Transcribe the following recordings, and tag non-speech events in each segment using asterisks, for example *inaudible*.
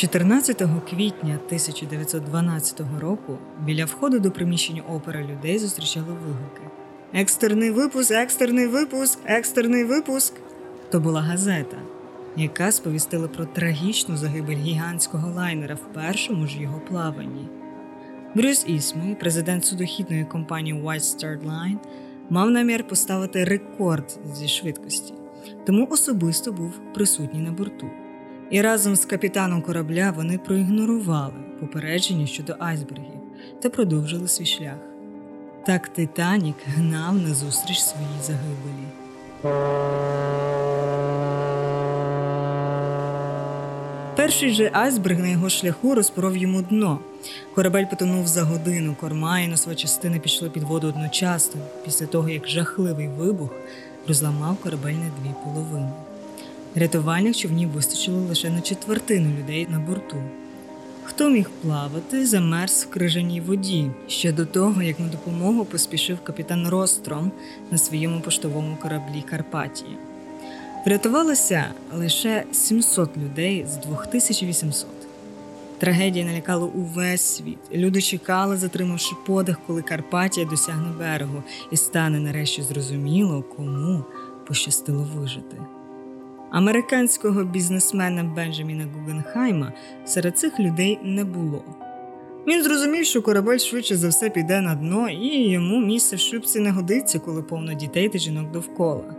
14 квітня 1912 року біля входу до приміщення опери людей зустрічали вигуки. Екстерний випуск, екстерний випуск, екстерний випуск. То була газета, яка сповістила про трагічну загибель гігантського лайнера в першому ж його плаванні. Брюс Ісмей, президент судохідної компанії White Star Line, мав намір поставити рекорд зі швидкості, тому особисто був присутній на борту. І разом з капітаном корабля вони проігнорували попередження щодо айсбергів та продовжили свій шлях. Так Титанік гнав назустріч своїй загибелі. Перший же айсберг на його шляху розпоров йому дно. Корабель потонув за годину, корма і носова частина пішли під воду одночасно, після того як жахливий вибух розламав корабель на дві половини. Рятувальних човнів вистачило лише на четвертину людей на борту. Хто міг плавати, замерз в крижаній воді ще до того, як на допомогу поспішив капітан Ростром на своєму поштовому кораблі Карпатії. Врятувалося лише 700 людей з 2800. Трагедія налякала увесь світ. Люди чекали, затримавши подих, коли Карпатія досягне берегу, і стане нарешті зрозуміло, кому пощастило вижити. Американського бізнесмена Бенджаміна Гугенхайма серед цих людей не було. Він зрозумів, що корабель швидше за все піде на дно, і йому місце в шлюбці не годиться, коли повно дітей та жінок довкола.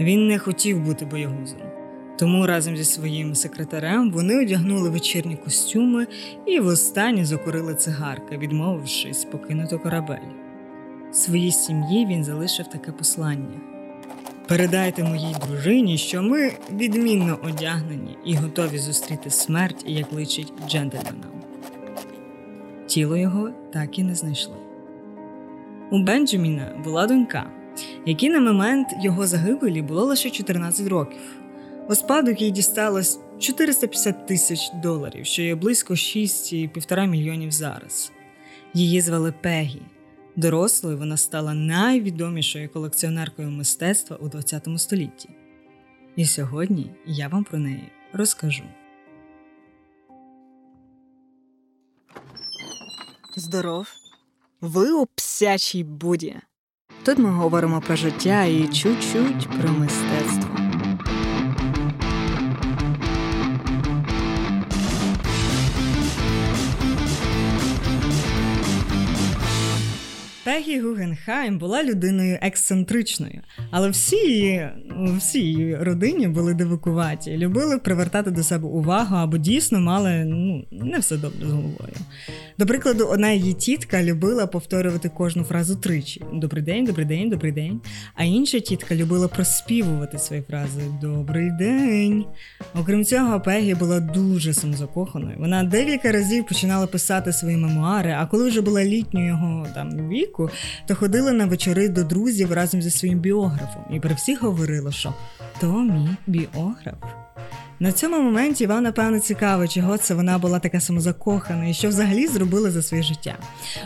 Він не хотів бути боягузом. Тому разом зі своїм секретарем вони одягнули вечірні костюми і востаннє закурили цигарки, відмовившись покинути корабель. Своїй сім'ї він залишив таке послання. Передайте моїй дружині, що ми відмінно одягнені і готові зустріти смерть, як личить джентльменам. Тіло його так і не знайшли. У Бенджаміна була донька, якій на момент його загибелі було лише 14 років. У спадок їй дісталось 450 тисяч доларів, що є близько 6,5 мільйонів зараз. Її звали Пегі. Дорослою вона стала найвідомішою колекціонеркою мистецтва у ХХ столітті. І сьогодні я вам про неї розкажу. Здоров! Ви у псячій буді. Тут ми говоримо про життя і чуть-чуть про мистецтво. Пегі Гугенхайм була людиною ексцентричною, але всі її, всі її родині були дивакуваті, любили привертати до себе увагу або дійсно мали ну, не все добре з головою. До прикладу, одна її тітка любила повторювати кожну фразу тричі: Добрий день, добрий день, добрий день. А інша тітка любила проспівувати свої фрази Добрий день. Окрім цього, Пегі була дуже самозакоханою. Вона декілька разів починала писати свої мемуари, а коли вже була літньою його там віку, то ходила на вечори до друзів разом зі своїм біографом і при всіх говорила, що то мій біограф. На цьому моменті вам, напевно, цікаво, чого це вона була така самозакохана і що взагалі зробила за своє життя.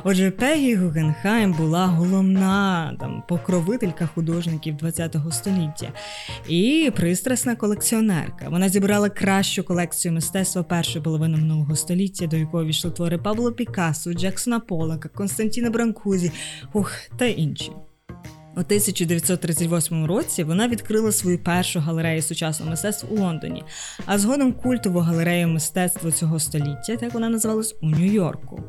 Отже, Пегі Гугенхайм була головна там покровителька художників ХХ століття і пристрасна колекціонерка. Вона зібрала кращу колекцію мистецтва першої половини минулого століття, до якої війшли твори Пабло Пікассо, Джексона Полака, Константіна Бранкузі ух, та інші. У 1938 році вона відкрила свою першу галерею сучасного мистецтва у Лондоні, а згодом культову галерею мистецтва цього століття, так вона називалась у Нью-Йорку.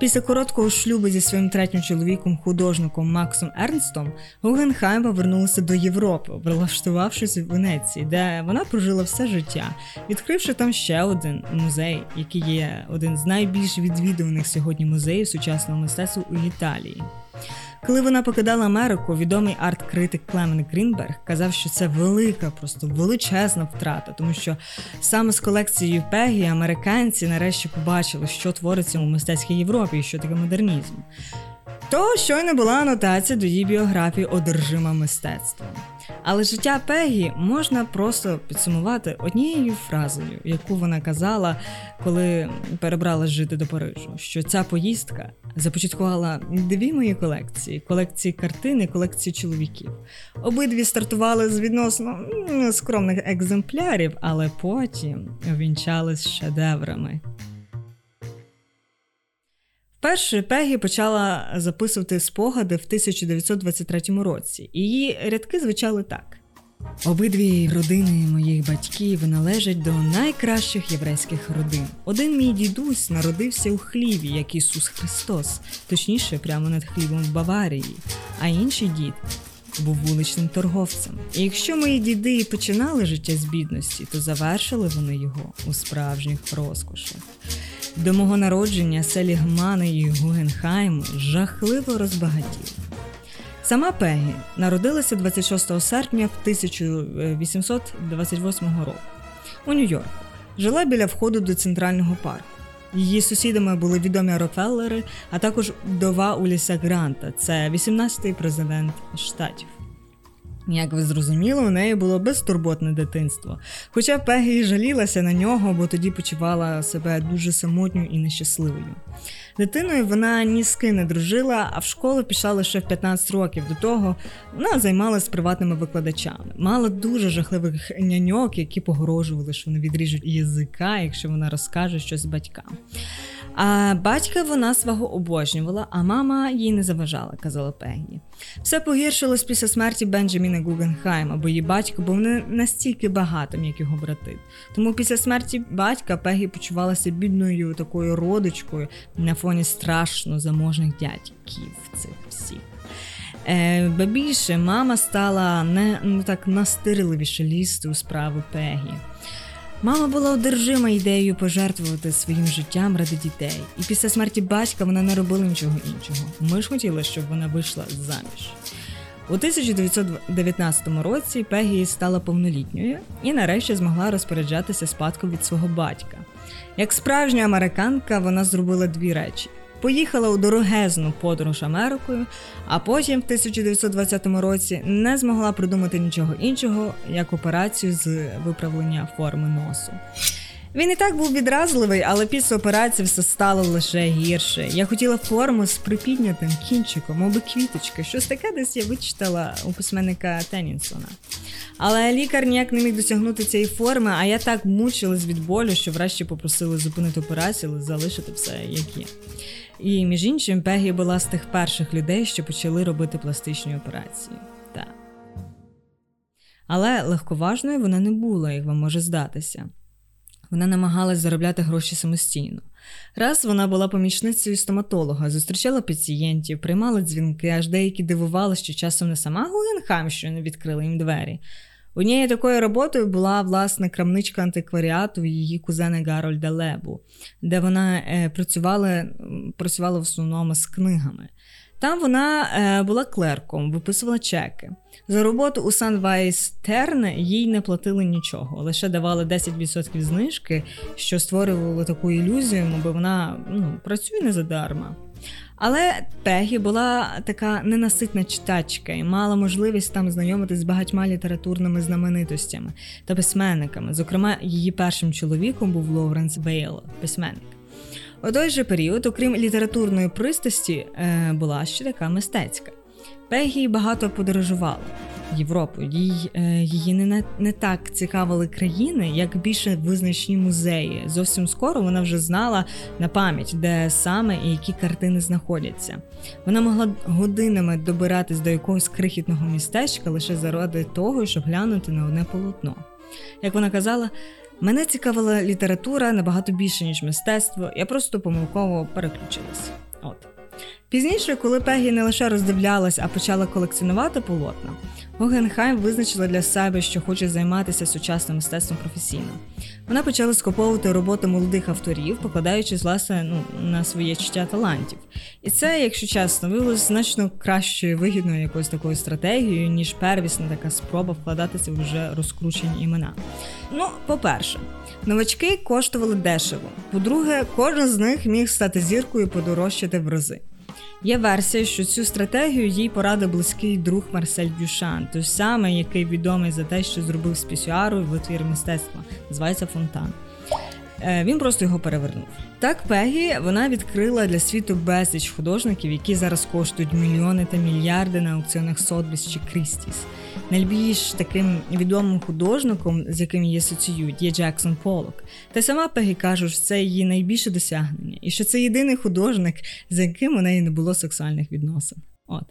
Після короткого шлюбу зі своїм третім чоловіком, художником Максом Ернстом, Гугенхайм повернулася до Європи, влаштувавшись в Венеції, де вона прожила все життя, відкривши там ще один музей, який є один з найбільш відвідуваних сьогодні музеїв сучасного мистецтва у Італії. Коли вона покидала Америку, відомий арт-критик Клемен Грінберг казав, що це велика, просто величезна втрата, тому що саме з колекцією Пегі американці нарешті побачили, що твориться у мистецькій Європі і що таке модернізм. То щойно була анотація до її біографії одержима мистецтвом. Але життя Пегі можна просто підсумувати однією фразою, яку вона казала, коли перебралась жити до Парижу. Що ця поїздка започаткувала дві мої колекції: колекції картин колекції чоловіків. Обидві стартували з відносно скромних екземплярів, але потім увінчались шедеврами. Вперше Пегі почала записувати спогади в 1923 році, її рядки звучали так: обидві родини моїх батьків належать до найкращих єврейських родин. Один мій дідусь народився у хліві, як Ісус Христос, точніше, прямо над хлібом в Баварії, а інший дід. Був вуличним торговцем. І якщо мої діди і починали життя з бідності, то завершили вони його у справжніх розкошах. До мого народження Селігмани і Гугенхайм жахливо розбагатів. Сама Пегі народилася 26 серпня 1828 року у Нью-Йорку. Жила біля входу до центрального парку. Її сусідами були відомі Рокфеллери, а також вдова Уліса Гранта, це 18-й президент штатів. Як ви зрозуміли, у неї було безтурботне дитинство. Хоча Пегі жалілася на нього, бо тоді почувала себе дуже самотньою і нещасливою. Дитиною вона ні з ким не дружила, а в школу пішла лише в 15 років. До того вона займалася приватними викладачами. Мала дуже жахливих няньок, які погрожували, що вони відріжуть язика, якщо вона розкаже щось батькам. А батька вона свого обожнювала, а мама їй не заважала, казала Пеггі. Все погіршилось після смерті Бенджаміна Гугенхайма, бо її батько був не настільки багатим, як його брати. Тому після смерті батька Пегі почувалася бідною такою родичкою на фоні страшно заможних дядьків цих всіх. Е, більше мама стала не ну так настирливіше лізти у справи Пегі. Мама була одержима ідеєю пожертвувати своїм життям ради дітей, і після смерті батька вона не робила нічого іншого. Ми ж хотіли, щоб вона вийшла заміж. У 1919 році Пегі стала повнолітньою і нарешті змогла розпоряджатися спадком від свого батька. Як справжня американка, вона зробила дві речі: поїхала у дорогезну подорож Америкою, а потім в 1920 році не змогла придумати нічого іншого, як операцію з виправлення форми носу. Він і так був відразливий, але після операції все стало лише гірше. Я хотіла форму з припіднятим кінчиком, мов квіточка. Щось таке десь я вичитала у письменника Теннінсона. Але лікар ніяк не міг досягнути цієї форми, а я так мучилась від болю, що врешті попросили зупинити операцію, але залишити все як є. І між іншим, Пегі була з тих перших людей, що почали робити пластичні операції. Так. Але легковажною вона не була, як вам може здатися. Вона намагалась заробляти гроші самостійно. Раз вона була помічницею стоматолога, зустрічала пацієнтів, приймала дзвінки, аж деякі дивували, що часом не сама Гугенхайм, що не відкрила їм двері. Однією такою роботою була власне крамничка антикваріату її кузени Гарольда Лебу, де вона е, працювала працювала в основному з книгами. Там вона е, була клерком, виписувала чеки. За роботу у Sunwise Tern їй не платили нічого, лише давали 10% знижки, що створювало таку ілюзію, мовби вона ну, працює не задарма. Але Пегі була така ненаситна читачка і мала можливість там знайомитись з багатьма літературними знаменитостями та письменниками. Зокрема, її першим чоловіком був Лоуренс Бейл, письменник. У той же період, окрім літературної пристрасті, е, була ще така мистецька. Пегі багато подорожувала Європу. Їй, е, її не не так цікавили країни, як більше визначні музеї. Зовсім скоро вона вже знала на пам'ять, де саме і які картини знаходяться. Вона могла годинами добиратись до якогось крихітного містечка лише заради того, щоб глянути на одне полотно. Як вона казала, Мене цікавила література набагато більше, ніж мистецтво, я просто помилково переключилась. Пізніше, коли Пегі не лише роздивлялась, а почала колекціонувати полотна, Гогенхайм визначила для себе, що хоче займатися сучасним мистецтвом професійно. Вона почала скоповувати роботи молодих авторів, покладаючись власне ну, на своє чуття талантів. І це, якщо чесно, виявилося значно кращою вигідною якоюсь такою стратегією, ніж первісна така спроба вкладатися в вже розкручені імена. Ну, по-перше, новачки коштували дешево. По-друге, кожен з них міг стати зіркою подорожчати в рази. Є версія, що цю стратегію їй порадив близький друг Марсель Дюшан, той самий, який відомий за те, що зробив з пісюару витвір мистецтва, називається Фонтан. Е, він просто його перевернув. Так, Пегі вона відкрила для світу безліч художників, які зараз коштують мільйони та мільярди на аукціонах Сотбіс чи Крістіс. Найбільш таким відомим художником, з яким її асоціюють, є Джексон Полок. Та сама Пегі каже, що це її найбільше досягнення, і що це єдиний художник, з яким у неї не було сексуальних відносин. От.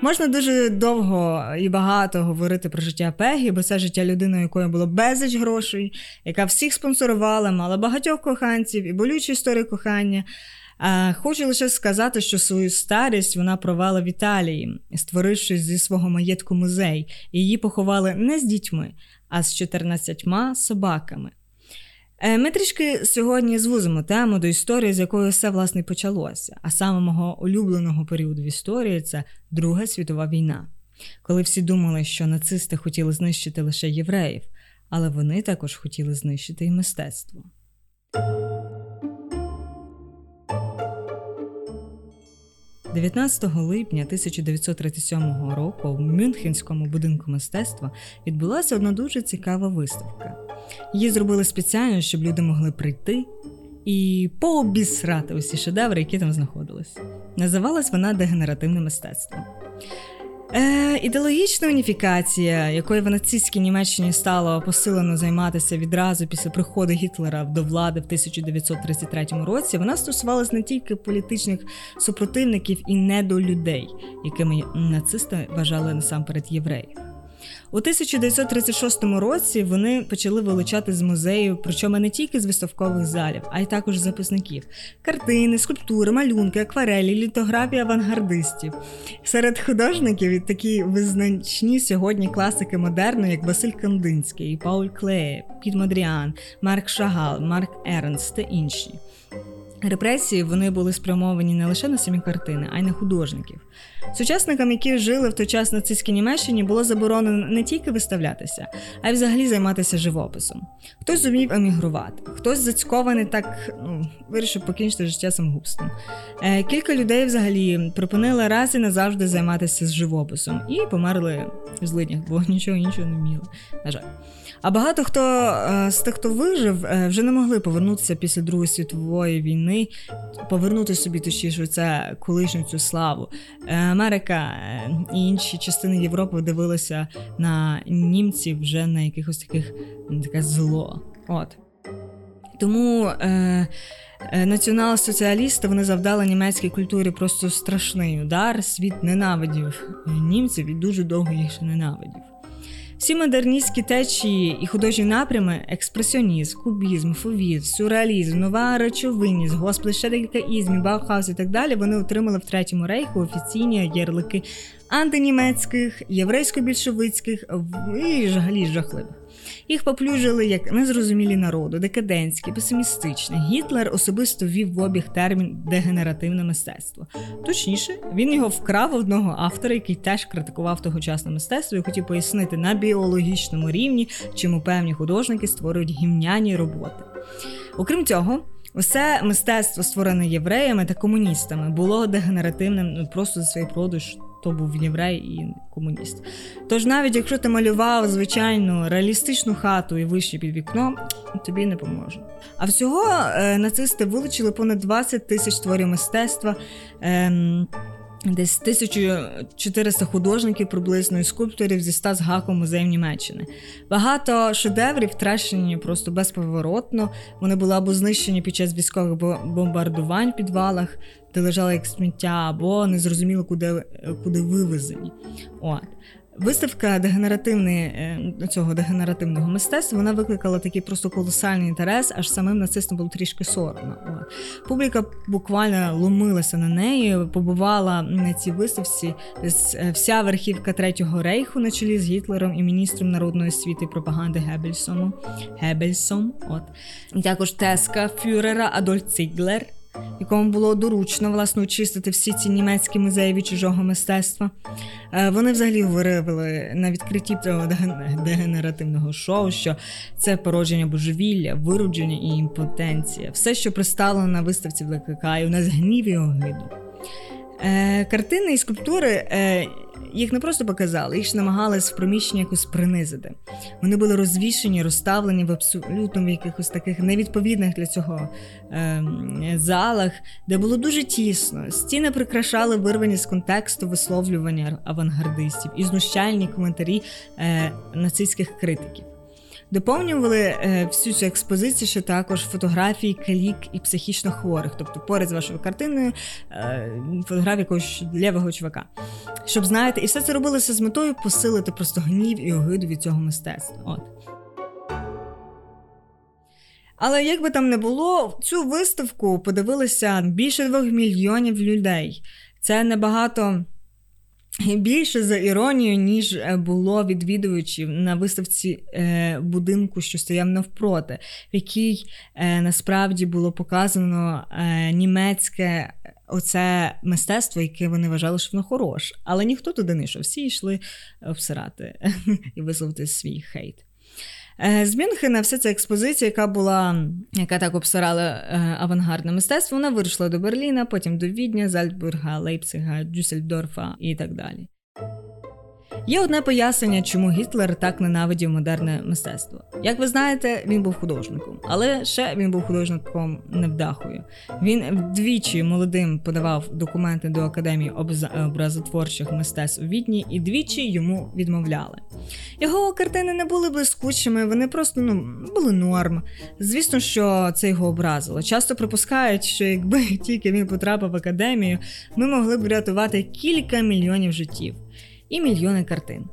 Можна дуже довго і багато говорити про життя Пегі, бо це життя людини, якої було безліч грошей, яка всіх спонсорувала, мала багатьох коханців і болючі історії кохання. А Хочу лише сказати, що свою старість вона провела в Італії, створивши зі свого маєтку музей, її поховали не з дітьми, а з 14 собаками. Е, ми трішки сьогодні звузимо тему до історії, з якої все власне почалося. А саме мого улюбленого періоду в історії це Друга світова війна, коли всі думали, що нацисти хотіли знищити лише євреїв, але вони також хотіли знищити і мистецтво. 19 липня 1937 року в Мюнхенському будинку мистецтва відбулася одна дуже цікава виставка. Її зробили спеціально, щоб люди могли прийти і пообісрати усі шедеври, які там знаходились. Називалась вона дегенеративне мистецтво. Е, Ідеологічна уніфікація, якою в нацистській Німеччині стало посилено займатися відразу після приходу Гітлера до влади в 1933 році, вона стосувалась не тільки політичних супротивників і недолюдей, якими нацисти вважали насамперед євреїв. У 1936 році вони почали вилучати з музею, причому не тільки з виставкових залів, а й також записників: картини, скульптури, малюнки, акварелі, літографії авангардистів. Серед художників такі визначні сьогодні класики модерну, як Василь Кандинський, Пауль Клеє, Піт Модріан, Марк Шагал, Марк Ернст та інші. Репресії вони були спрямовані не лише на самі картини, а й на художників. Сучасникам, які жили в той час на нацистській Німеччині, було заборонено не тільки виставлятися, а й взагалі займатися живописом. Хтось зумів емігрувати, хтось зацькований так ну, вирішив покінчити життя самогубством. Е, Кілька людей взагалі припинили раз і назавжди займатися з живописом і померли в злиднях, бо *laughs* нічого іншого не вміли. На жаль. А багато хто е, з тих, хто вижив, е, вже не могли повернутися після Другої світової війни, повернути собі точніше це колишню цю славу. Е, Америка і інші частини Європи дивилися на німців вже на якихось таких таке зло. От. Тому е, націонал-соціалісти вони завдали німецькій культурі просто страшний удар. Світ ненавидів німців і дуже довго їх ненавидів. Всі модерністські течії і художні напрями експресіонізм, кубізм, фовізм, сюрреалізм, нова речовинність, господи, ще декілька ізмів, Баухаус і так далі. Вони отримали в третьому рейху офіційні ярлики антинімецьких, єврейсько-більшовицьких і жахливих. Їх поплюжили як незрозумілі народу, декадентські, песимістичні. Гітлер особисто ввів в обіг термін дегенеративне мистецтво. Точніше, він його вкрав одного автора, який теж критикував тогочасне мистецтво і хотів пояснити на біологічному рівні, чому певні художники створюють гімняні роботи. Окрім цього. Усе мистецтво, створене євреями та комуністами, було дегенеративним ну, просто за своєю продаж то був єврей і комуніст. Тож, навіть якщо ти малював звичайну реалістичну хату і вище під вікно, тобі не поможе. А всього е, нацисти вилучили понад 20 тисяч творів мистецтва. Е, Десь 1400 художників приблизно і скульпторів зі 100 з гаком музеїв Німеччини. Багато шедеврів втрачені просто безповоротно. Вони були або знищені під час військових бомбардувань в підвалах, де лежали як сміття, або незрозуміло куди куди вивезені. От. Виставка дегенеративної е, цього дегенеративного мистецтва вона викликала такий просто колосальний інтерес, аж самим нацистам було трішки соромно. Публіка буквально ломилася на неї, побувала на цій виставці е, вся верхівка Третього рейху на чолі з Гітлером і міністром народної освіти і пропаганди Геббельсоном. Геббельсом. От. І також Теска Фюрера Адольф Циглер якому було доручно власне очистити всі ці німецькі музеї чужого мистецтва. Е, вони взагалі говорили на відкритті цього дегенеративного шоу, що це породження божевілля, виродження і імпотенція. Все, що пристало на виставці викликає у нас гнів і огиду. Е, Картини і скульптури е, їх не просто показали, їх ж намагались в приміщенні якось принизити. Вони були розвішені, розставлені в абсолютно в якихось таких невідповідних для цього е, залах, де було дуже тісно. Стіни прикрашали вирвані з контексту висловлювання авангардистів і знущальні коментарі е, нацистських критиків. Доповнювали е, всю цю експозицію ще також фотографії калік і психічно хворих, тобто поряд з вашою картиною е, фотографія якогось лівого чувака. Щоб знаєте, і все це робилося з метою посилити просто гнів і огиду від цього мистецтва. От. Але як би там не було, цю виставку подивилися більше двох мільйонів людей. Це небагато більше за іронію, ніж е, було відвідувачів на виставці е, будинку, що стояв навпроти, в якій е, насправді було показано німецьке оце мистецтво, яке вони вважали, що воно хороше. Але ніхто туди не йшов, всі йшли обсирати *laughs* і висловити свій хейт. Е, з Мюнхена вся ця експозиція, яка була, яка так обсирала е, авангардне мистецтво, вона вирішила до Берліна, потім до Відня, Зальцбурга, Лейпцига, Дюссельдорфа і так далі. Є одне пояснення, чому Гітлер так ненавидів модерне мистецтво. Як ви знаєте, він був художником, але ще він був художником невдахою. Він вдвічі молодим подавав документи до академії образотворчих мистецтв у Відні, і двічі йому відмовляли. Його картини не були блискучими, вони просто ну були норм. Звісно, що це його образило. Часто припускають, що якби *laughs* тільки він потрапив в академію, ми могли б врятувати кілька мільйонів життів і мільйони картин.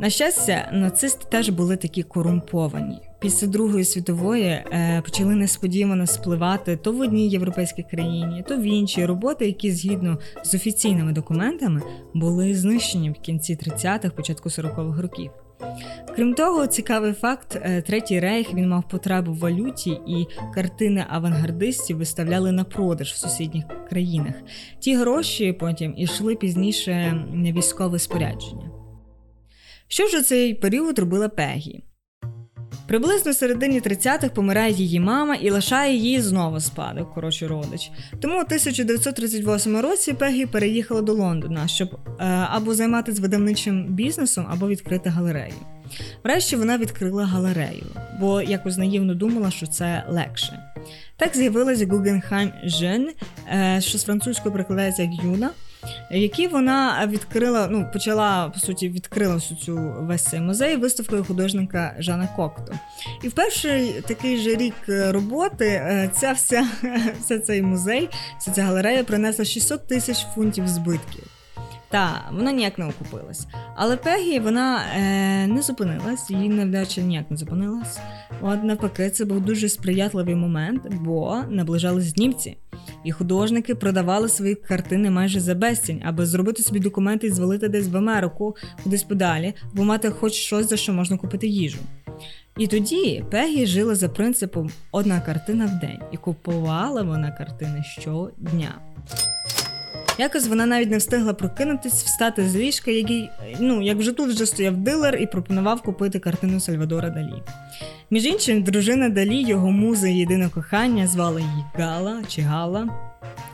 На щастя, нацисти теж були такі корумповані. Після Другої світової е, почали несподівано спливати то в одній європейській країні, то в іншій роботи, які згідно з офіційними документами були знищені в кінці 30-х, початку 40-х років. Крім того, цікавий факт: е, третій рейх він мав потребу в валюті, і картини авангардистів виставляли на продаж в сусідніх країнах. Ті гроші потім ішли пізніше на військове спорядження. Що ж у цей період робила Пегі? Приблизно в середині 30-х помирає її мама і лишає її знову спадок, коротше родич. Тому у 1938 році Пегі переїхала до Лондона, щоб е, або займатися видавничим бізнесом, або відкрити галерею. Врешті вона відкрила галерею, бо якось наївно думала, що це легше. Так з'явилася Guggenheim Jeune, що з французькою перекладається як юна які вона відкрила, ну почала по суті відкрила всю цю весь цей музей виставкою художника Жана Кокто. І в перший такий же рік роботи е, ця вся, *laughs* вся цей музей, вся ця галерея принесла 600 тисяч фунтів збитків. Та, вона ніяк не окупилась. Але Пегі вона е, не зупинилась, її невдача ніяк не зупинилась. От навпаки, це був дуже сприятливий момент, бо наближались німці. І художники продавали свої картини майже за безцінь, аби зробити собі документи і звалити десь в Америку, кудись подалі, або мати хоч щось, за що можна купити їжу. І тоді Пегі жила за принципом одна картина в день, і купувала вона картини щодня. Якось вона навіть не встигла прокинутись, встати з ліжка, який, ну, як вже тут вже стояв дилер і пропонував купити картину Сальвадора Далі. Між іншим, дружина Далі, його муза і єдине кохання, звали її Гала чи Гала.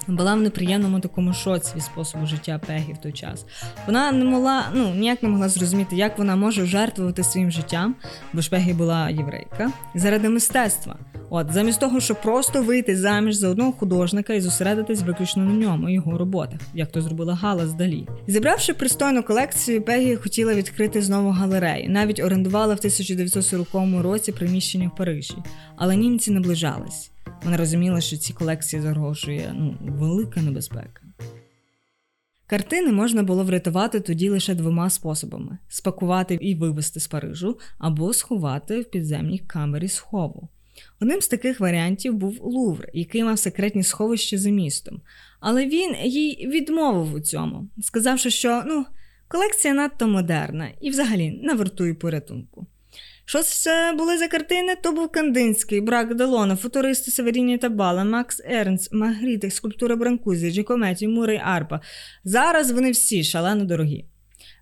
Була в неприємному такому шоці способу життя Пегі в той час. Вона не могла, ну ніяк не могла зрозуміти, як вона може жертвувати своїм життям, бо ж Пегі була єврейка, заради мистецтва. От, замість того, щоб просто вийти заміж за одного художника і зосередитись виключно на ньому, його роботах, як то зробила Гала з Далі. Зібравши пристойну колекцію, Пегі хотіла відкрити знову галерею. Навіть орендувала в 1940 році приміщення в Парижі, але німці наближались. Вона розуміла, що ці колекції загрожує ну, велика небезпека. Картини можна було врятувати тоді лише двома способами: спакувати і вивезти з Парижу або сховати в підземній камері схову. Одним з таких варіантів був Лувр, який мав секретні сховища за містом. Але він їй відмовив у цьому, сказавши, що ну, колекція надто модерна і взагалі не вартує порятунку. Що це були за картини? То був Кандинський, Брак Делона, футуристи Северіні Табала, Макс Ернс, Магрітик, скульптура Бранкузі, Джекометі, Мури Арпа. Зараз вони всі шалено дорогі.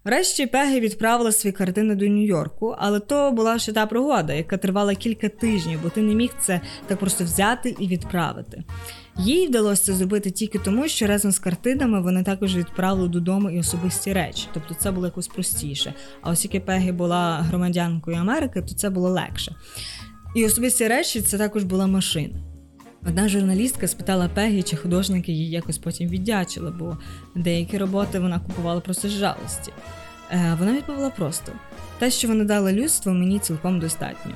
Врешті Пегі відправила свої картини до Нью-Йорку, але то була ще та пригода, яка тривала кілька тижнів, бо ти не міг це так просто взяти і відправити. Їй вдалося зробити тільки тому, що разом з картинами вони також відправили додому і особисті речі, тобто це було якось простіше. А оскільки Пегі була громадянкою Америки, то це було легше. І особисті речі це також була машина. Одна журналістка спитала Пегі, чи художники їй якось потім віддячили, бо деякі роботи вона купувала просто з жалості. Е, вона відповіла просто: те, що вони дали людству, мені цілком достатньо.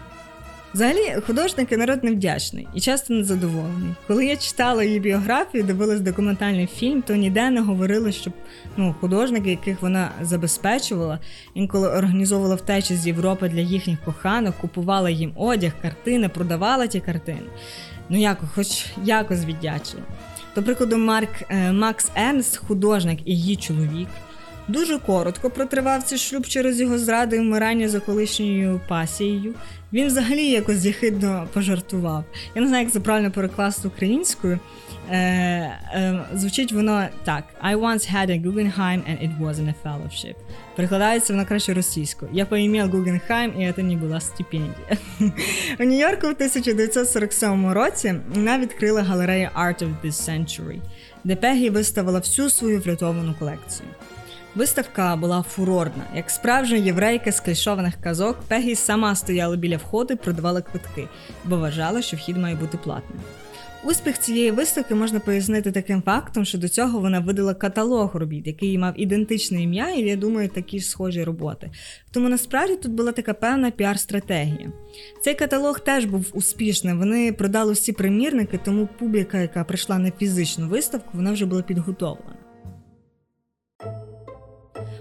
Взагалі, художник і народ невдячний і часто незадоволений. Коли я читала її біографію, дивилась документальний фільм, то ніде не говорили, що ну, художники, яких вона забезпечувала, інколи організовувала втечі з Європи для їхніх коханок, купувала їм одяг, картини, продавала ті картини. Ну як, хоч якось віддячила. До прикладу, Марк е, Макс Ернст, художник і її чоловік. Дуже коротко протривав цей шлюб через його зради і вмирання за колишньою пасією. Він взагалі якось єхидно пожартував. Я не знаю, як це правильно перекласти українською. Е, е, Звучить воно так: I once had a Guggenheim and it wasn't a fellowship. Перекладається воно краще російською. Я поімел Гугенхайм, і це не була стипендія. У Нью-Йорку в 1947 році вона відкрила галерею Art of this Century, де Пегі виставила всю свою врятовану колекцію. Виставка була фурорна. Як справжня єврейка з клішованих казок, Пегі сама стояла біля входу і продавала квитки, бо вважала, що вхід має бути платним. Успіх цієї виставки можна пояснити таким фактом, що до цього вона видала каталог робіт, який мав ідентичне ім'я, і я думаю, такі ж схожі роботи. Тому насправді тут була така певна піар-стратегія. Цей каталог теж був успішним. Вони продали всі примірники, тому публіка, яка прийшла на фізичну виставку, вона вже була підготовлена.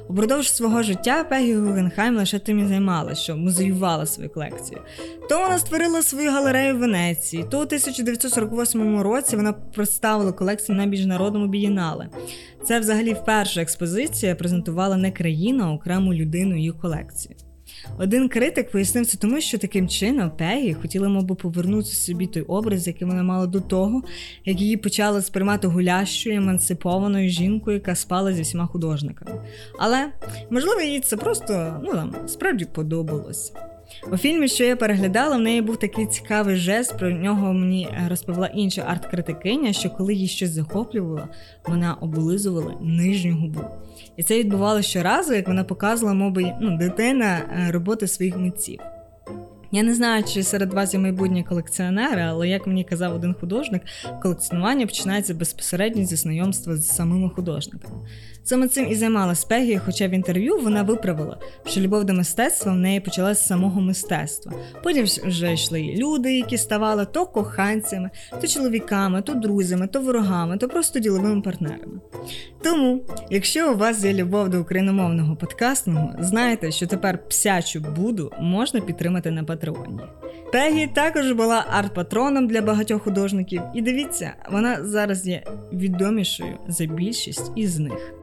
Упродовж свого життя Пегі Гугенхайм лише тим і займалася, що музеювала свою колекцію. То вона створила свою галерею в Венеції. То у 1948 році вона представила колекцію на міжнародному бієнале. Це взагалі вперше експозиція презентувала не країну, а окрему людину її колекцію. Один критик пояснив це тому, що таким чином Пегі хотіла, мабуть, повернути собі той образ, який вона мала до того, як її почали сприймати гулящою, емансипованою жінкою, яка спала зі всіма художниками. Але можливо, їй це просто ну там справді подобалось. У фільмі, що я переглядала, в неї був такий цікавий жест. Про нього мені розповіла інша арт-критикиня, що коли її щось захоплювало, вона облизувала нижню губу. І це відбувалося щоразу, як вона показувала, мовби, ну, дитина е, роботи своїх митців. Я не знаю, чи серед вас є майбутні колекціонери, але як мені казав один художник, колекціонування починається безпосередньо зі знайомства з самими художниками. Саме цим і займалась Пегі, хоча в інтерв'ю вона виправила, що любов до мистецтва в неї почалася з самого мистецтва. Потім вже йшли люди, які ставали то коханцями, то чоловіками, то друзями, то ворогами, то просто діловими партнерами. Тому, якщо у вас є любов до україномовного подкастного, знайте, що тепер псячу буду можна підтримати на Патреоні. Пегі також була арт-патроном для багатьох художників, і дивіться, вона зараз є відомішою за більшість із них.